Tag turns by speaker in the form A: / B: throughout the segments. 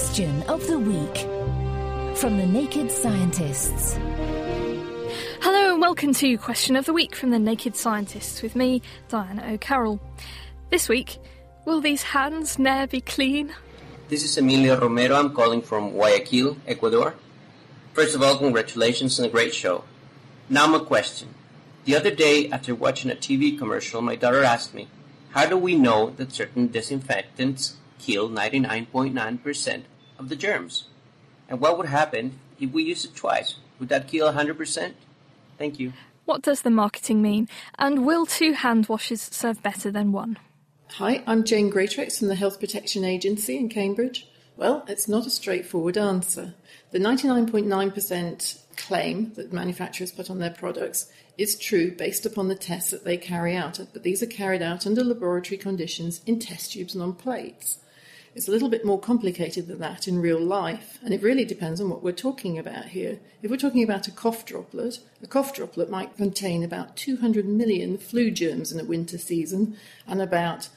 A: Question of the week from the Naked Scientists.
B: Hello and welcome to Question of the Week from the Naked Scientists with me, Diana O'Carroll. This week, will these hands ne'er be clean?
C: This is Emilio Romero. I'm calling from Guayaquil, Ecuador. First of all, congratulations on a great show. Now, my question. The other day, after watching a TV commercial, my daughter asked me, How do we know that certain disinfectants kill 99.9% of the germs? And what would happen if we use it twice? Would that kill 100%? Thank you.
B: What does the marketing mean? And will two hand washes serve better than one?
D: Hi, I'm Jane Greatorex from the Health Protection Agency in Cambridge. Well, it's not a straightforward answer. The 99.9% claim that manufacturers put on their products is true based upon the tests that they carry out, but these are carried out under laboratory conditions in test tubes and on plates. It's a little bit more complicated than that in real life, and it really depends on what we're talking about here. If we're talking about a cough droplet, a cough droplet might contain about 200 million flu germs in a winter season and about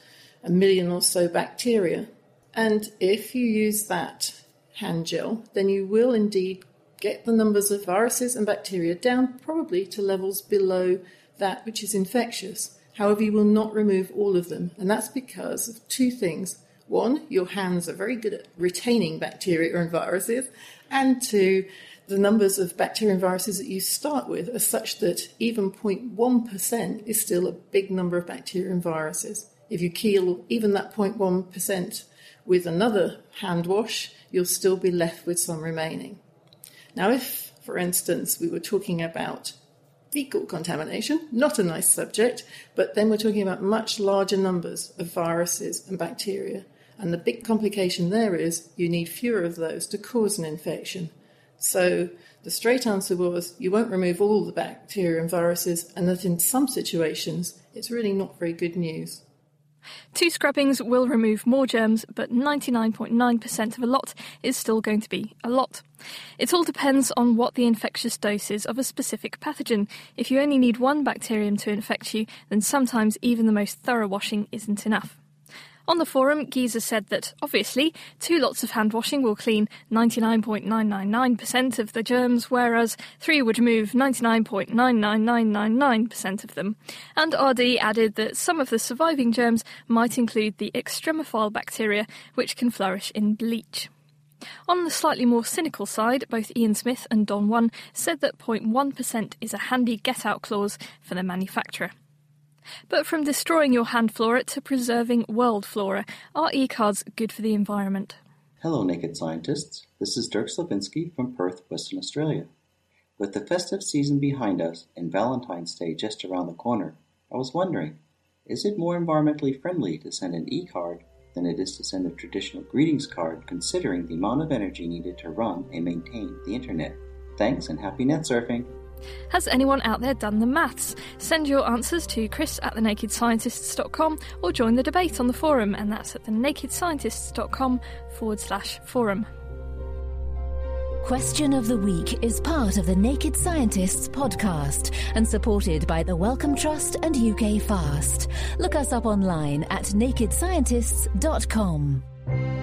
D: a million or so bacteria. And if you use that hand gel, then you will indeed get the numbers of viruses and bacteria down probably to levels below that which is infectious. However, you will not remove all of them, and that's because of two things. One, your hands are very good at retaining bacteria and viruses, and two, the numbers of bacteria and viruses that you start with are such that even 0.1% is still a big number of bacteria and viruses. If you kill even that 0.1% with another hand wash, you'll still be left with some remaining. Now, if, for instance, we were talking about fecal contamination, not a nice subject, but then we're talking about much larger numbers of viruses and bacteria. And the big complication there is you need fewer of those to cause an infection. So the straight answer was you won't remove all the bacteria and viruses, and that in some situations it's really not very good news.
B: Two scrubbings will remove more germs, but 99.9% of a lot is still going to be a lot. It all depends on what the infectious dose is of a specific pathogen. If you only need one bacterium to infect you, then sometimes even the most thorough washing isn't enough. On the forum, Giza said that, obviously, two lots of hand washing will clean 99.999% of the germs, whereas three would remove 99.99999% of them. And RD added that some of the surviving germs might include the extremophile bacteria, which can flourish in bleach. On the slightly more cynical side, both Ian Smith and Don One said that 0.1% is a handy get out clause for the manufacturer. But from destroying your hand flora to preserving world flora, are e-cards good for the environment?
E: Hello, Naked Scientists. This is Dirk Slavinsky from Perth, Western Australia. With the festive season behind us and Valentine's Day just around the corner, I was wondering, is it more environmentally friendly to send an e-card than it is to send a traditional greetings card considering the amount of energy needed to run and maintain the internet? Thanks and happy net surfing!
B: Has anyone out there done the maths? Send your answers to chris at thenakedscientists.com or join the debate on the forum, and that's at thenakedscientists.com forward slash forum.
A: Question of the Week is part of the Naked Scientists podcast and supported by the Wellcome Trust and UK Fast. Look us up online at nakedscientists.com.